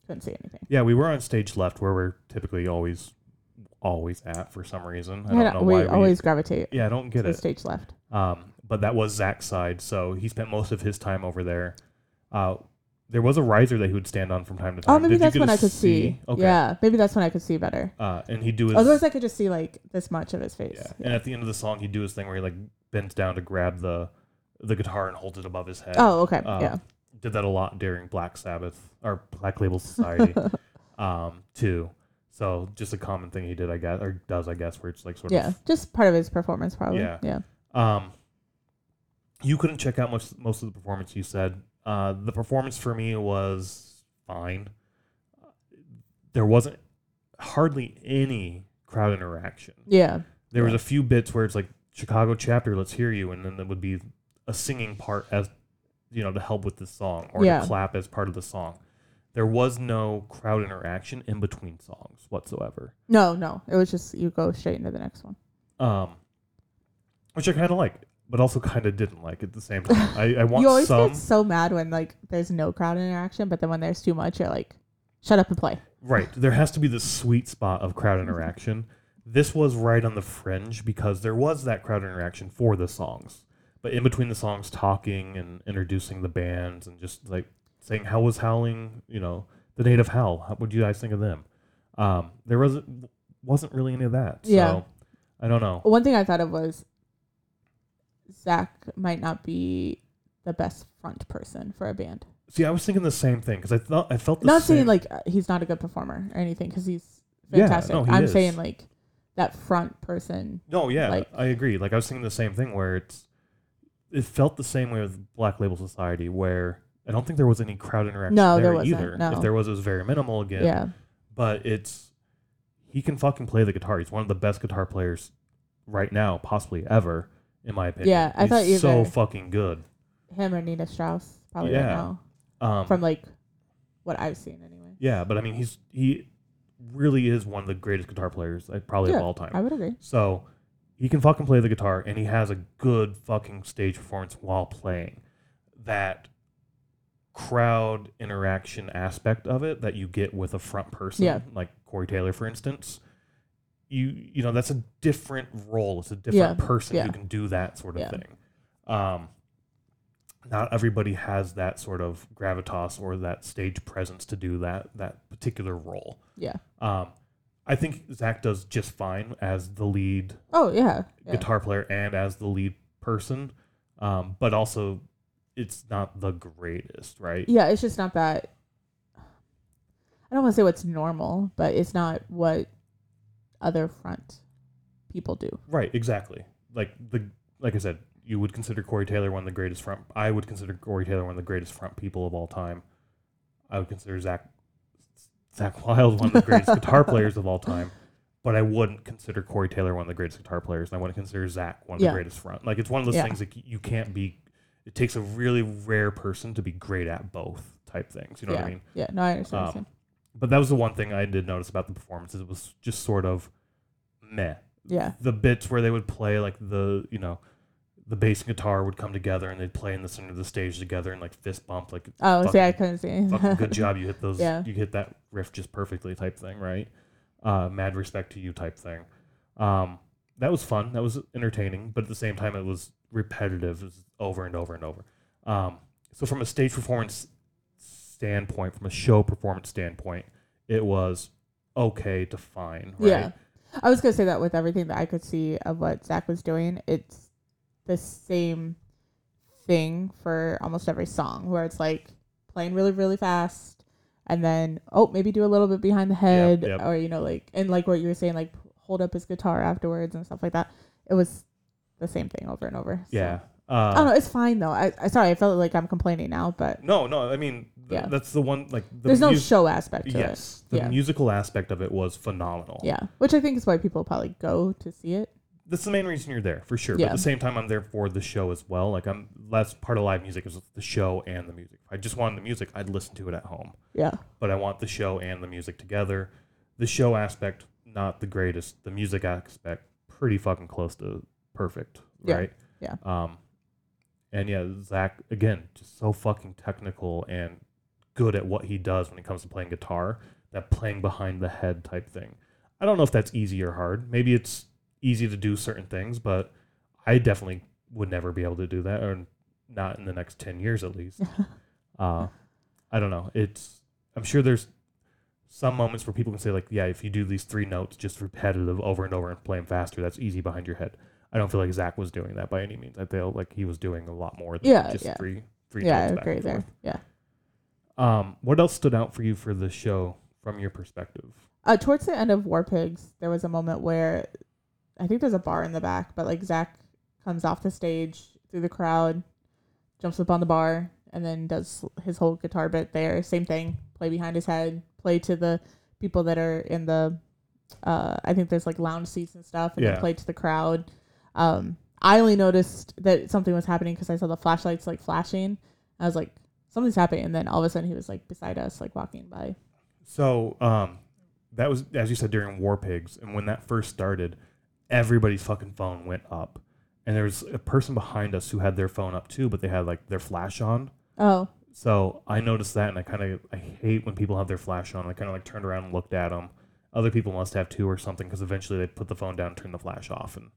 couldn't see anything. Yeah, we were on stage left where we're typically always always at for some reason. I don't know we why we always gravitate Yeah, I don't get to it. stage left. Um, but that was Zakk's side, so he spent most of his time over there. Uh, there was a riser that he would stand on from time to time. Oh, maybe Did that's when I could see. Okay. Yeah, maybe that's when I could see better. Uh, and he'd do his Otherwise, I could just see like this much of his face. yeah. And at the end of the song, he'd do his thing where he like bends down to grab the the guitar and holds it above his head. Oh, okay. Um, yeah. Did that a lot during Black Sabbath or Black Label Society, um, too. So just a common thing he did, I guess, or does, I guess, where it's like sort Yeah. of yeah, Just part of his performance, probably. Yeah. Yeah. Um, you couldn't check out much most of the performance. You said uh, the performance for me was fine. There wasn't hardly any crowd interaction. Yeah. There was a few bits where it's like Chicago chapter, let's hear you, and then there would be a singing part as you know to help with the song or Yeah. to clap as part of the song. There was no crowd interaction in between songs whatsoever. No, no. It was just you go straight into the next one. Um, which I kind of like, but also kind of didn't like at the same time. I, I want you always some get so mad when like there's no crowd interaction, but then when there's too much, you're like, shut up and play. right. There has to be the sweet spot of crowd interaction. This was right on the fringe because there was that crowd interaction for the songs, but in between the songs, talking and introducing the bands and just like saying how was Howling, you know, the native Howl. How would you guys think of them? Um, there wasn't wasn't really any of that. Yeah. So I don't know. One thing I thought of was Zakk might not be the best front person for a band. See, I was thinking the same thing because I thought I felt the not same. saying like uh, he's not a good performer or anything because he's Yeah, fantastic. no, he I'm is. saying like that front person. No, yeah, Like- I agree. Like I was thinking the same thing where it's it felt the same way with Black Label Society where I don't think there was any crowd interaction No, there, there either. no. If there was, it was very minimal again. Yeah. But it's he can fucking play the guitar. He's one of the best guitar players right now, possibly ever, in my opinion. Yeah, I He's thought either- so fucking good. Him or Nita Strauss probably Yeah. right now Um, from like what I've seen anyway. yeah, but I mean, he's he really is one of the greatest guitar players, like, probably Yeah, of all time. I would agree. So he can fucking play the guitar and he has a good fucking stage performance while playing. That crowd interaction aspect of it that you get with a front person, Yeah. like Corey Taylor, for instance. You you know that's a different role. It's a different Yeah, person yeah. who can do that sort of thing. Um, not everybody has that sort of gravitas or that stage presence to do that that particular role. Yeah. Um, I think Zakk does just fine as the lead Oh yeah. yeah. guitar player and as the lead person, um, but also it's not the greatest, right? Yeah, it's just not that. I don't want to say what's normal, but it's not what other front people do. Right, exactly. Like the like I said, you would consider Corey Taylor one of the greatest front. I would consider Corey Taylor one of the greatest front people of all time. I would consider Zakk Zakk Wylde one of the greatest guitar players of all time. But I wouldn't consider Corey Taylor one of the greatest guitar players, and I wouldn't consider Zakk one of Yeah. the greatest front. Like it's one of those Yeah. things that you can't be. It takes a really rare person to be great at both type things. You know yeah. what I mean? Yeah. No, I understand. Um. But that was the one thing I did notice about the performances. It was just sort of meh yeah. the bits where they would play like the you know the bass and guitar would come together and they'd play in the center of the stage together and like fist bump like Oh, see, I couldn't see. fucking good job. You hit those Yeah. you hit that riff just perfectly type thing right? Uh mad respect to you type thing. Um that was fun. That was entertaining but at the same time it was repetitive. It was over and over and over. Um so from a stage performance standpoint from a show performance standpoint it was okay to fine right? Yeah. I was gonna say that with everything that I could see of what Zakk was doing, it's the same thing for almost every song, where it's like playing really, really fast, and then oh, maybe do a little bit behind the head, yep. or you know, like and like what you were saying, like hold up his guitar afterwards and stuff like that. It was the same thing over and over. So- yeah I uh, don't know. It's fine though. I, I sorry. I felt like I'm complaining now, but No, no. I mean, th- Yeah. that's the one. Like, the there's no mus- show aspect to it. Yes, the Yeah. musical aspect of it was phenomenal. Yeah, which I think is why people probably go to see it. That's the main reason you're there for sure. But at the same time, I'm there for the show as well. Like, I'm that's part of live music is the show and the music. If I just wanted the music, I'd listen to it at home. Yeah, But I want the show and the music together. The show aspect, not the greatest. The music aspect, pretty fucking close to perfect. Yeah. Right. Yeah. Um, and yeah, Zakk again, just so fucking technical and good at what he does when it comes to playing guitar. That playing behind the head type thing. I don't know if that's easy or hard. Maybe it's easy to do certain things, but I definitely would never be able to do that, or not in the next ten years at least. uh, I don't know. It's I'm sure there's some moments where people can say like, yeah, if you do these three notes just repetitive over and over and play them faster, that's easy behind your head. I don't feel like Zakk was doing that by any means. I feel like he was doing a lot more than Yeah, just yeah. three three yeah, tones back agree there. Yeah. Um, what else stood out for you for the show from your perspective? Uh, towards the end of War Pigs, there was a moment where I think there's a bar in the back, but like Zakk comes off the stage through the crowd, jumps up on the bar, and then does his whole guitar bit there. Same thing, play behind his head, play to the people that are in the, uh, I think there's like lounge seats and stuff, and Yeah. play to the crowd. Um, I only noticed that something was happening because I saw the flashlights like flashing. I was like, something's happening, and then all of a sudden he was like beside us, like walking by. So um, that was as you said during War Pigs, and when that first started, everybody's fucking phone went up, and there was a person behind us who had their phone up too, but they had like their flash on. Oh, So I noticed that, and I kind of I hate when people have their flash on. I kind of like turned around and looked at them. Other people must have too or something because eventually they put the phone down, turn the flash off, and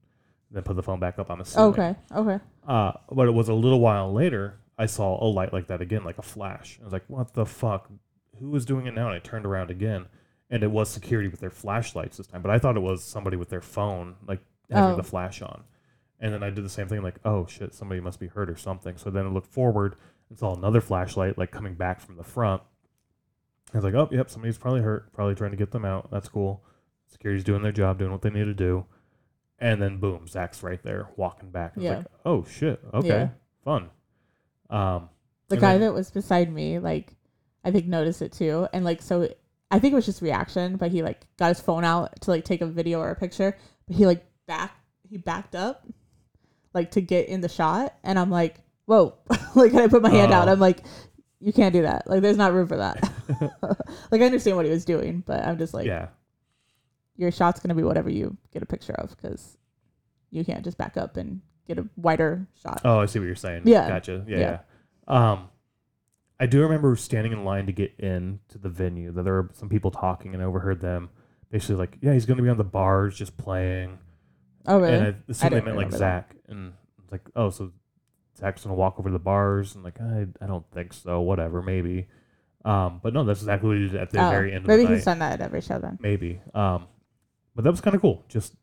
then put the phone back up. I'm assuming. okay, okay. Uh, but it was a little while later, I saw a light like that again, like a flash. I was like, what the fuck? Who is doing it now? And I turned around again, and it was security with their flashlights this time. But I thought it was somebody with their phone, like having Oh. the flash on. And then I did the same thing, like, oh shit, somebody must be hurt or something. So then I looked forward and saw another flashlight, like coming back from the front. I was like, oh, yep, somebody's probably hurt, probably trying to get them out. That's cool. Security's doing their job, doing what they need to do. And then boom, Zakk's right there walking back. I was Yeah. like, oh shit, okay, Yeah. fun. Um, the guy then- that was beside me, like, I think noticed it too, and like, so I think it was just reaction, but he like got his phone out to like take a video or a picture, but he like back he backed up, like to get in the shot, and I'm like, whoa, like I put my hand out, Oh. I'm like, you can't do that, like, there's not room for that. like I understand what he was doing, but I'm just like, yeah, your shot's gonna be whatever you get a picture of, because you can't just back up and get a wider shot. Oh, I see what you're saying. Yeah. Gotcha. Yeah, Yeah. yeah. Um, I do remember standing in line to get in to the venue. That there were some people talking, and I overheard them basically like, "Yeah, he's going to be on the bars just playing." Oh really? And I assumed they didn't meant like remember that. Zakk, and it's like, "Oh, so Zakk's going to walk over to the bars?" And like, I, I don't think so. Whatever, maybe. Um, but no, that's exactly what he did at the Oh, very end of maybe night. he's done that at every show then. maybe. Um, but that was kind of cool. Just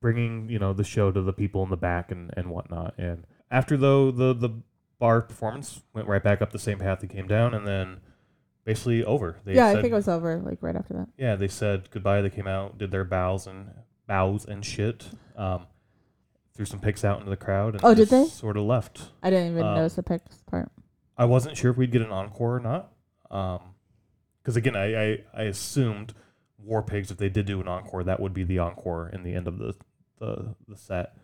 bringing you know the show to the people in the back and and whatnot. And after though the the bar performance went right back up the same path it came down, and then basically over. They yeah, said, I think it was over like right after that. yeah. They said goodbye. They came out, did their bows and bows and shit. Um, threw some pics out into the crowd. And Oh, did they? Sort of left. I didn't even Um, notice the pics part. I wasn't sure if we'd get an encore or not. Um 'cause because again, I, I I assumed War Pigs if they did do an encore, that would be the encore in the end of the the, the set.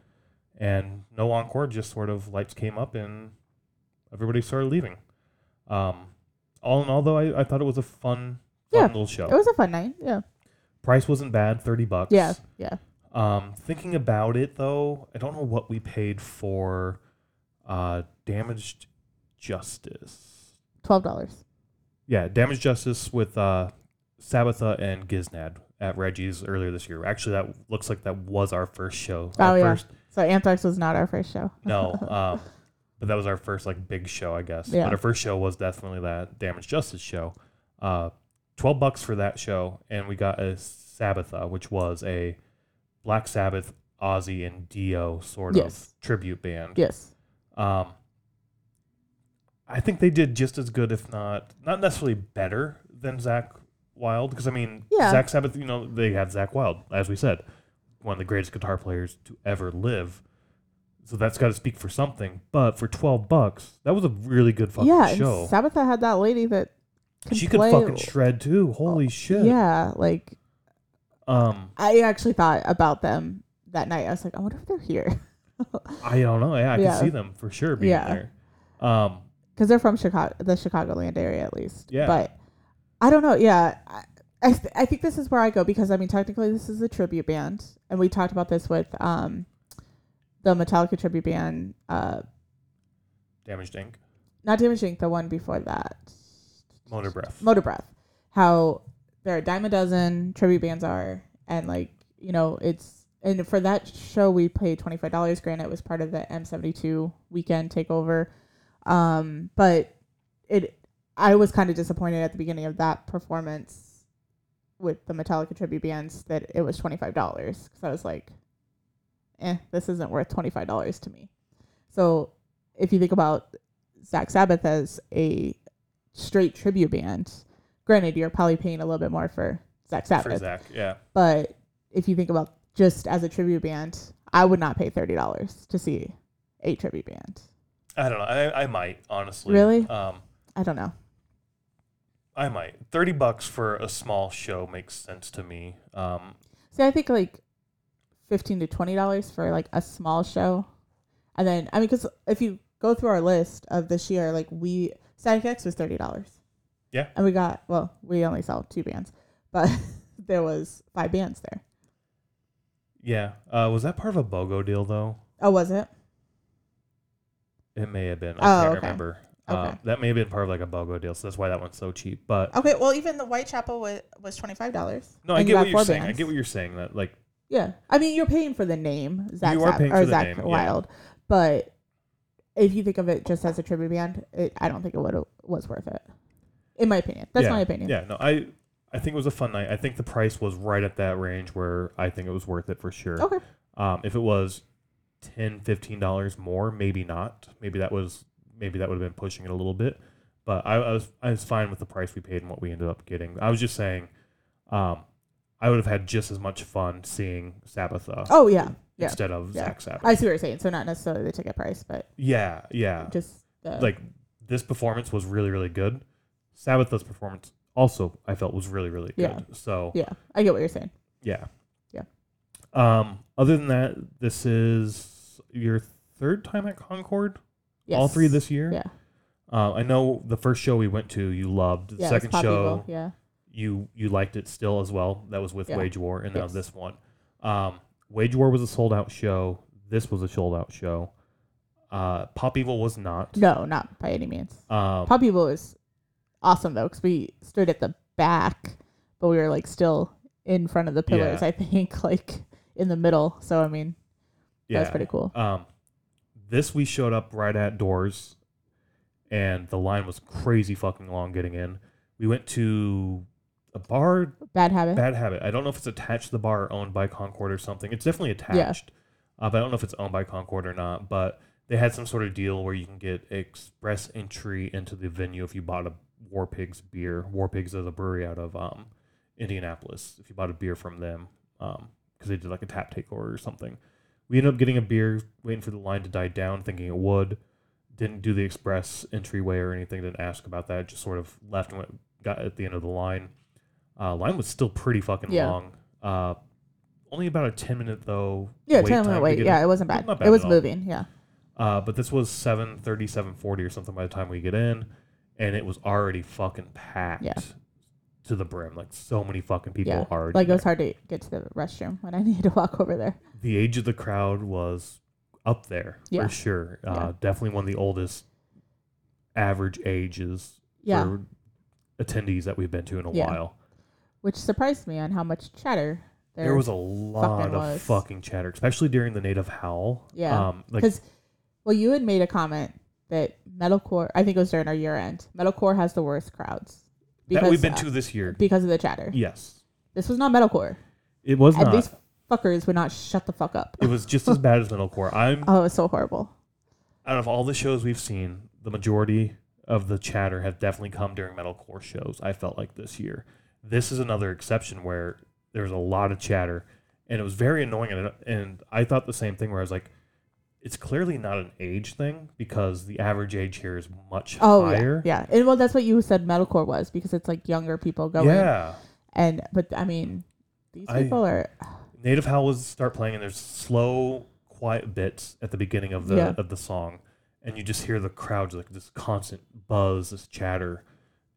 And no encore, just sort of lights came up and everybody started leaving. Um, all in all, though, I, I thought it was a fun, fun Yeah, little show. It was a fun night. Yeah. Price wasn't bad, thirty bucks. Yeah. Yeah. Um, thinking about it though, I don't know what we paid for uh, damaged justice. Twelve dollars. Yeah, damaged Justice with uh, Sabbatha and Giznad at Reggie's earlier this year. Actually, that looks like that was our first show. Oh, Our yeah. First, So Anthrax was not our first show. no, um, but that was our first like big show, I guess. Yeah. But our first show was definitely that Damage Justice show. Uh, Twelve bucks for that show, and we got a Sabbatha, which was a Black Sabbath, Ozzy, and Dio sort Yes. of tribute band. yes. Um, I think they did just as good, if not not necessarily better than Zakk Wylde. Because I mean, Yeah. Zakk Sabbath, you know, they had Zakk Wylde, as we said, one of the greatest guitar players to ever live. So that's got to speak for something. But for twelve bucks, that was a really good fucking show. yeah. and show. Sabbatha had that lady that could she could play- fucking shred too. Holy shit. Yeah. Like Um, I actually thought about them that night. I was like, I wonder if they're here I don't know. Yeah, I Yeah. can see them for sure being Yeah. there. Um, because they're from Chicago, the Chicagoland area at least. Yeah. But I don't know. Yeah. I, I, th- I think this is where I go because I mean technically this is a tribute band and we talked about this with um the Metallica tribute band uh Damaged Inc. not Damage Inc. the one before that Motor Breath. Motor Breath, how there are a dime a dozen tribute bands are, and like you know, it's and for that show we paid twenty five dollars. Granted, it was part of the M seventy two weekend takeover, um, but it I was kind of disappointed at the beginning of that performance with the Metallica tribute bands that it was twenty five dollars because I was like, eh, this isn't worth twenty five dollars to me. So if you think about Zakk Sabbath as a straight tribute band. Granted, you're probably paying a little bit more for Zakk for Sabbath, Zakk. Yeah. but if you think about just as a tribute band, I would not pay thirty dollars to see a tribute band. I don't know. I, I might honestly. Really? Um, I don't know. I might. Thirty bucks for a small show makes sense to me. Um, See, I think like fifteen to twenty dollars for like a small show, and then I mean, because if you go through our list of this year, like we Static X was thirty dollars. Yeah. and we got well, we only saw two bands, but there was five bands there. yeah. Uh, was that part of a BOGO deal though? Oh, was it? It may have been. I Oh, can't okay. remember. Uh, Okay. that may have been part of like a BOGO deal, so that's why that one's so cheap. But Okay, well, even the Whitechapel was was twenty five dollars. no, I get what you're saying. I get what you're saying. That like Yeah, I mean, you're paying for the name Zakk You paying or Zakk name, yeah. Wylde, but if you think of it just as a tribute band, it, I don't think it would was worth it. In my opinion, that's yeah, my opinion. Yeah. No, I I think it was a fun night. I think the price was right at that range where I think it was worth it for sure. Okay. Um, if it was 10 dollars more, maybe not. Maybe that was maybe that would have been pushing it a little bit. But I, I was I was fine with the price we paid and what we ended up getting. I was just saying, um, I would have had just as much fun seeing Sabbatha Oh yeah, yeah. instead of Yeah. Zakk Sabbath. I see what you're saying. So not necessarily the ticket price, but yeah, yeah. just the Like this performance was really really good. Sabbatha's performance also I felt was really really good. Yeah. So yeah. I get what you're saying. Yeah. Yeah. Um, other than that, this is your third time at Concord. Yes. All three this year. Yeah. Uh, I know the first show we went to, you loved. The Yeah. second show, Evil, Yeah. You you liked it still as well. That was with Yeah. Wage War, and now Yes. this one. Um, Wage War was a sold out show. This was a sold out show. Uh, Pop Evil was not. No, not by any means. Um, Pop Evil was awesome though, because we stood at the back, but we were like still in front of the pillars. Yeah. I think like in the middle. So I mean, yeah. that was pretty cool. Um, this we showed up right at doors, and the line was crazy fucking long getting in. We went to a bar, Bad habit. Bad Habit. I don't know if it's attached to the bar or owned by Concord or something. It's definitely attached, uh, but I don't know if it's owned by Concord or not. But they had some sort of deal where you can get express entry into the venue if you bought a War Pigs beer. War Pigs is a brewery out of um, Indianapolis. If you bought a beer from them, because they did like a tap takeover or something. We ended up getting a beer, waiting for the line to die down, thinking it would. Didn't do the express entryway or anything. Didn't ask about that. Just sort of left and went, got at the end of the line. Uh, line was still pretty fucking Yeah. long. Uh, only about a ten minute though. yeah, wait ten time minute to wait. get Yeah, in. it wasn't bad. Not bad it was at all. moving. Yeah. Uh, but this was 730, 740 or something by the time we get in, and it was already fucking packed Yeah. to the brim. Like so many fucking people yeah. already. Like it was there. hard to get to the restroom when I needed to walk over there. The age of the crowd was up there Yeah. for sure. Uh, Yeah. Definitely one of the oldest average ages Yeah. for attendees that we've been to in a Yeah. while. Which surprised me on how much chatter there, There was a lot of was. fucking chatter, especially during the native howl. Yeah. Um, like because well, you had made a comment that metalcore. I think it was during our year end. Metalcore has the worst crowds that we've been uh, to this year. because of the chatter. Yes. This was not metalcore, It was not. these fuckers would not shut the fuck up. It was just as bad as metalcore. I'm Oh, it was so horrible. out of all the shows we've seen, the majority of the chatter have definitely come during metalcore shows. I felt like this year. This is another exception where there's a lot of chatter, and it was very annoying. And, and I thought the same thing where I was like, it's clearly not an age thing because the average age here is much Oh higher. yeah, yeah. And well, that's what you said metalcore was because it's like younger people going. Yeah. And but I mean, these I- people are. Native Howl was start playing, and there's slow, quiet bits at the beginning of the Yeah. of the song, and you just hear the crowd like this constant buzz, this chatter,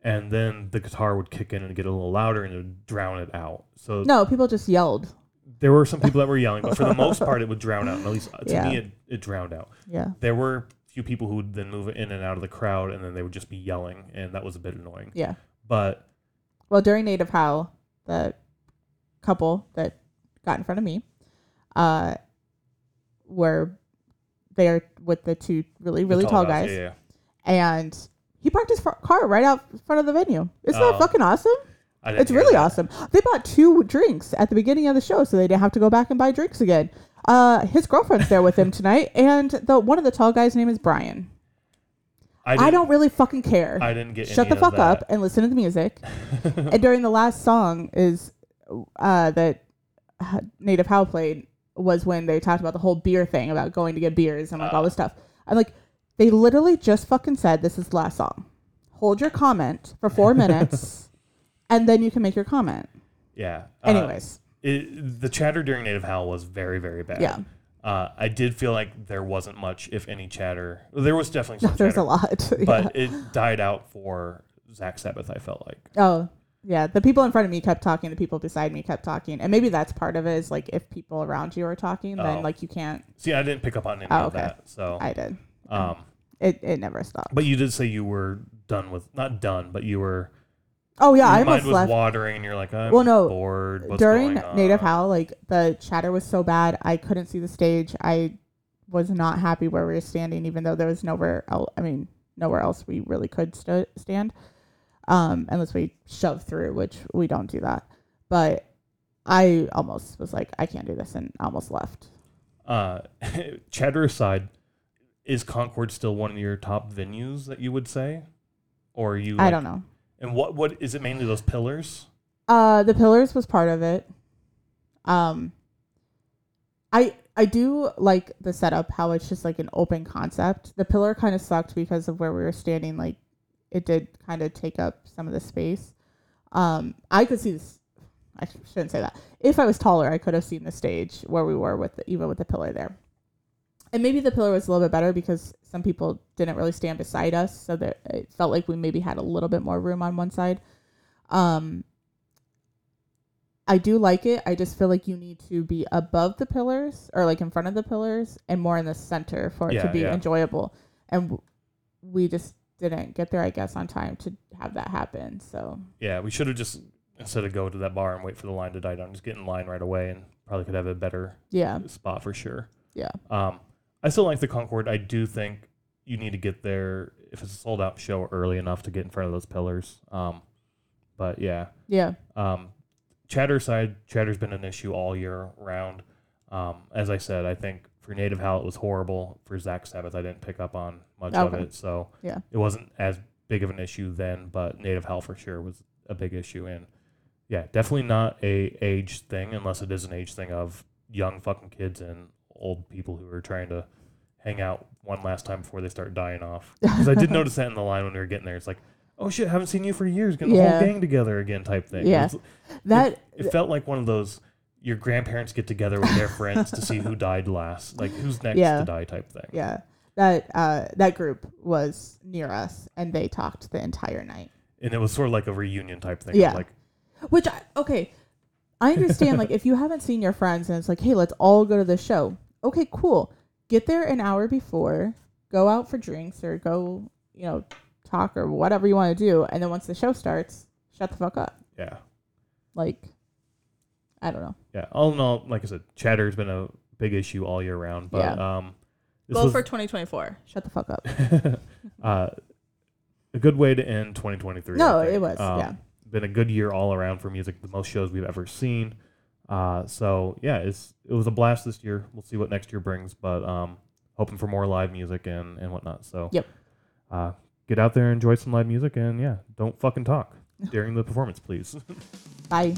and then the guitar would kick in and get a little louder, and it would drown it out. So No, people just yelled. there were some people that were yelling, but for the most part, it would drown out. And at least to Yeah. me, it, it drowned out. Yeah. There were a few people who would then move in and out of the crowd, and then they would just be yelling, and that was a bit annoying. Yeah. But Well, during Native Howl, the couple that got in front of me, uh, were there with the two really the really tall, guys, yeah, yeah. and he parked his car right out front of the venue. Isn't Oh. that fucking awesome? I didn't It's hear really that. awesome. They bought two drinks at the beginning of the show, so they didn't have to go back and buy drinks again. Uh, his girlfriend's there with him tonight, and the one of the tall guys' name is Brian. I, I, didn't, don't really fucking care. I didn't get. Shut any the of fuck that. up and listen to the music. and during the last song is uh, that uh, Native Howl played was when they talked about the whole beer thing about going to get beers and like all this stuff. I'm like, they literally just fucking said this is the last song. Hold your comment for four minutes, and then you can make your comment. Yeah. Uh, Anyways, it, the chatter during Native Howl was very, very bad. Yeah. Uh, I did feel like there wasn't much, if any, chatter. There was definitely some there's chatter, a lot. but it died out for Zakk Sabbath. I felt like. Oh, yeah. The people in front of me kept talking. The people beside me kept talking, and maybe that's part of it. Is like if people around you are talking, then Oh. like you can't. See, I didn't pick up on any Oh, of okay. that. So, I did. um, It it never stopped. but you did say you were done with, not done, but you were. Oh yeah, I mind almost was left. watering, and you're like, I'm Well, no, bored. What's during going on? Native Howl, like the chatter was so bad, I couldn't see the stage. I was not happy where we were standing, even though there was nowhere else. I mean, nowhere else we really could st- stand, um, unless we shove through, which we don't do that. But I almost was like, I can't do this, and almost left. Uh, chatter aside, is Concord still one of your top venues that you would say, or are you? I don't know. And what what is it mainly those pillars? Uh, the pillars was part of it. Um, I I do like the setup, how it's just like an open concept. The pillar kind of sucked because of where we were standing. Like, it did kind of take up some of the space. Um, I could see this. I shouldn't say that. If I was taller, I could have seen the stage where we were with the, even with the pillar there. And maybe the pillar was a little bit better because some people didn't really stand beside us, so that it felt like we maybe had a little bit more room on one side. Um, I do like it. I just feel like you need to be above the pillars or like in front of the pillars and more in the center for it to be yeah. enjoyable. And we just didn't get there, I guess, on time to have that happen. So Yeah, we should have just instead of go to that bar and wait for the line to die down, just get in line right away, and probably could have a better yeah, spot for sure. yeah, Um, I still like the Concord. I do think you need to get there if it's a sold out show early enough to get in front of those pillars. Um, but yeah, yeah, um, chatter side, chatter's been an issue all year round. Um, as I said, I think for Native Howl it was horrible. For Zakk Sabbath, I didn't pick up on much of it, so Yeah. it wasn't as big of an issue then. But Native Howl for sure was a big issue, and yeah, definitely not a age thing unless it is an age thing of young fucking kids and old people who are trying to hang out one last time before they start dying off. Because I did notice that in the line when we were getting there. It's like, oh shit, haven't seen you for years. Getting the Yeah. whole gang together again, type thing. Yeah. It's- that it felt like one of those your grandparents get together with their friends to see who died last, like who's next Yeah. to die type thing. yeah that uh that group was near us and they talked the entire night. And it was sort of like a reunion type thing. Yeah. Like, Which I, okay, I understand. like if you haven't seen your friends and it's like, hey, let's all go to the show. Okay, cool. Get there an hour before. Go out for drinks or go, you know, talk or whatever you want to do. And then once the show starts, shut the fuck up. yeah. Like, I don't know. Yeah. All in all, like I said, chatter's been a big issue all year round. But um this Goal was for 2024. Shut the fuck up. uh, a good way to end 2023. No, it was. Um, yeah. Been a good year all around for music. The most shows we've ever seen. Uh, so yeah, it's it was a blast this year. We'll see what next year brings, but um, hoping for more live music and and whatnot. So Yep. Uh, get out there, enjoy some live music, and yeah, don't fucking talk during the performance, please. Bye.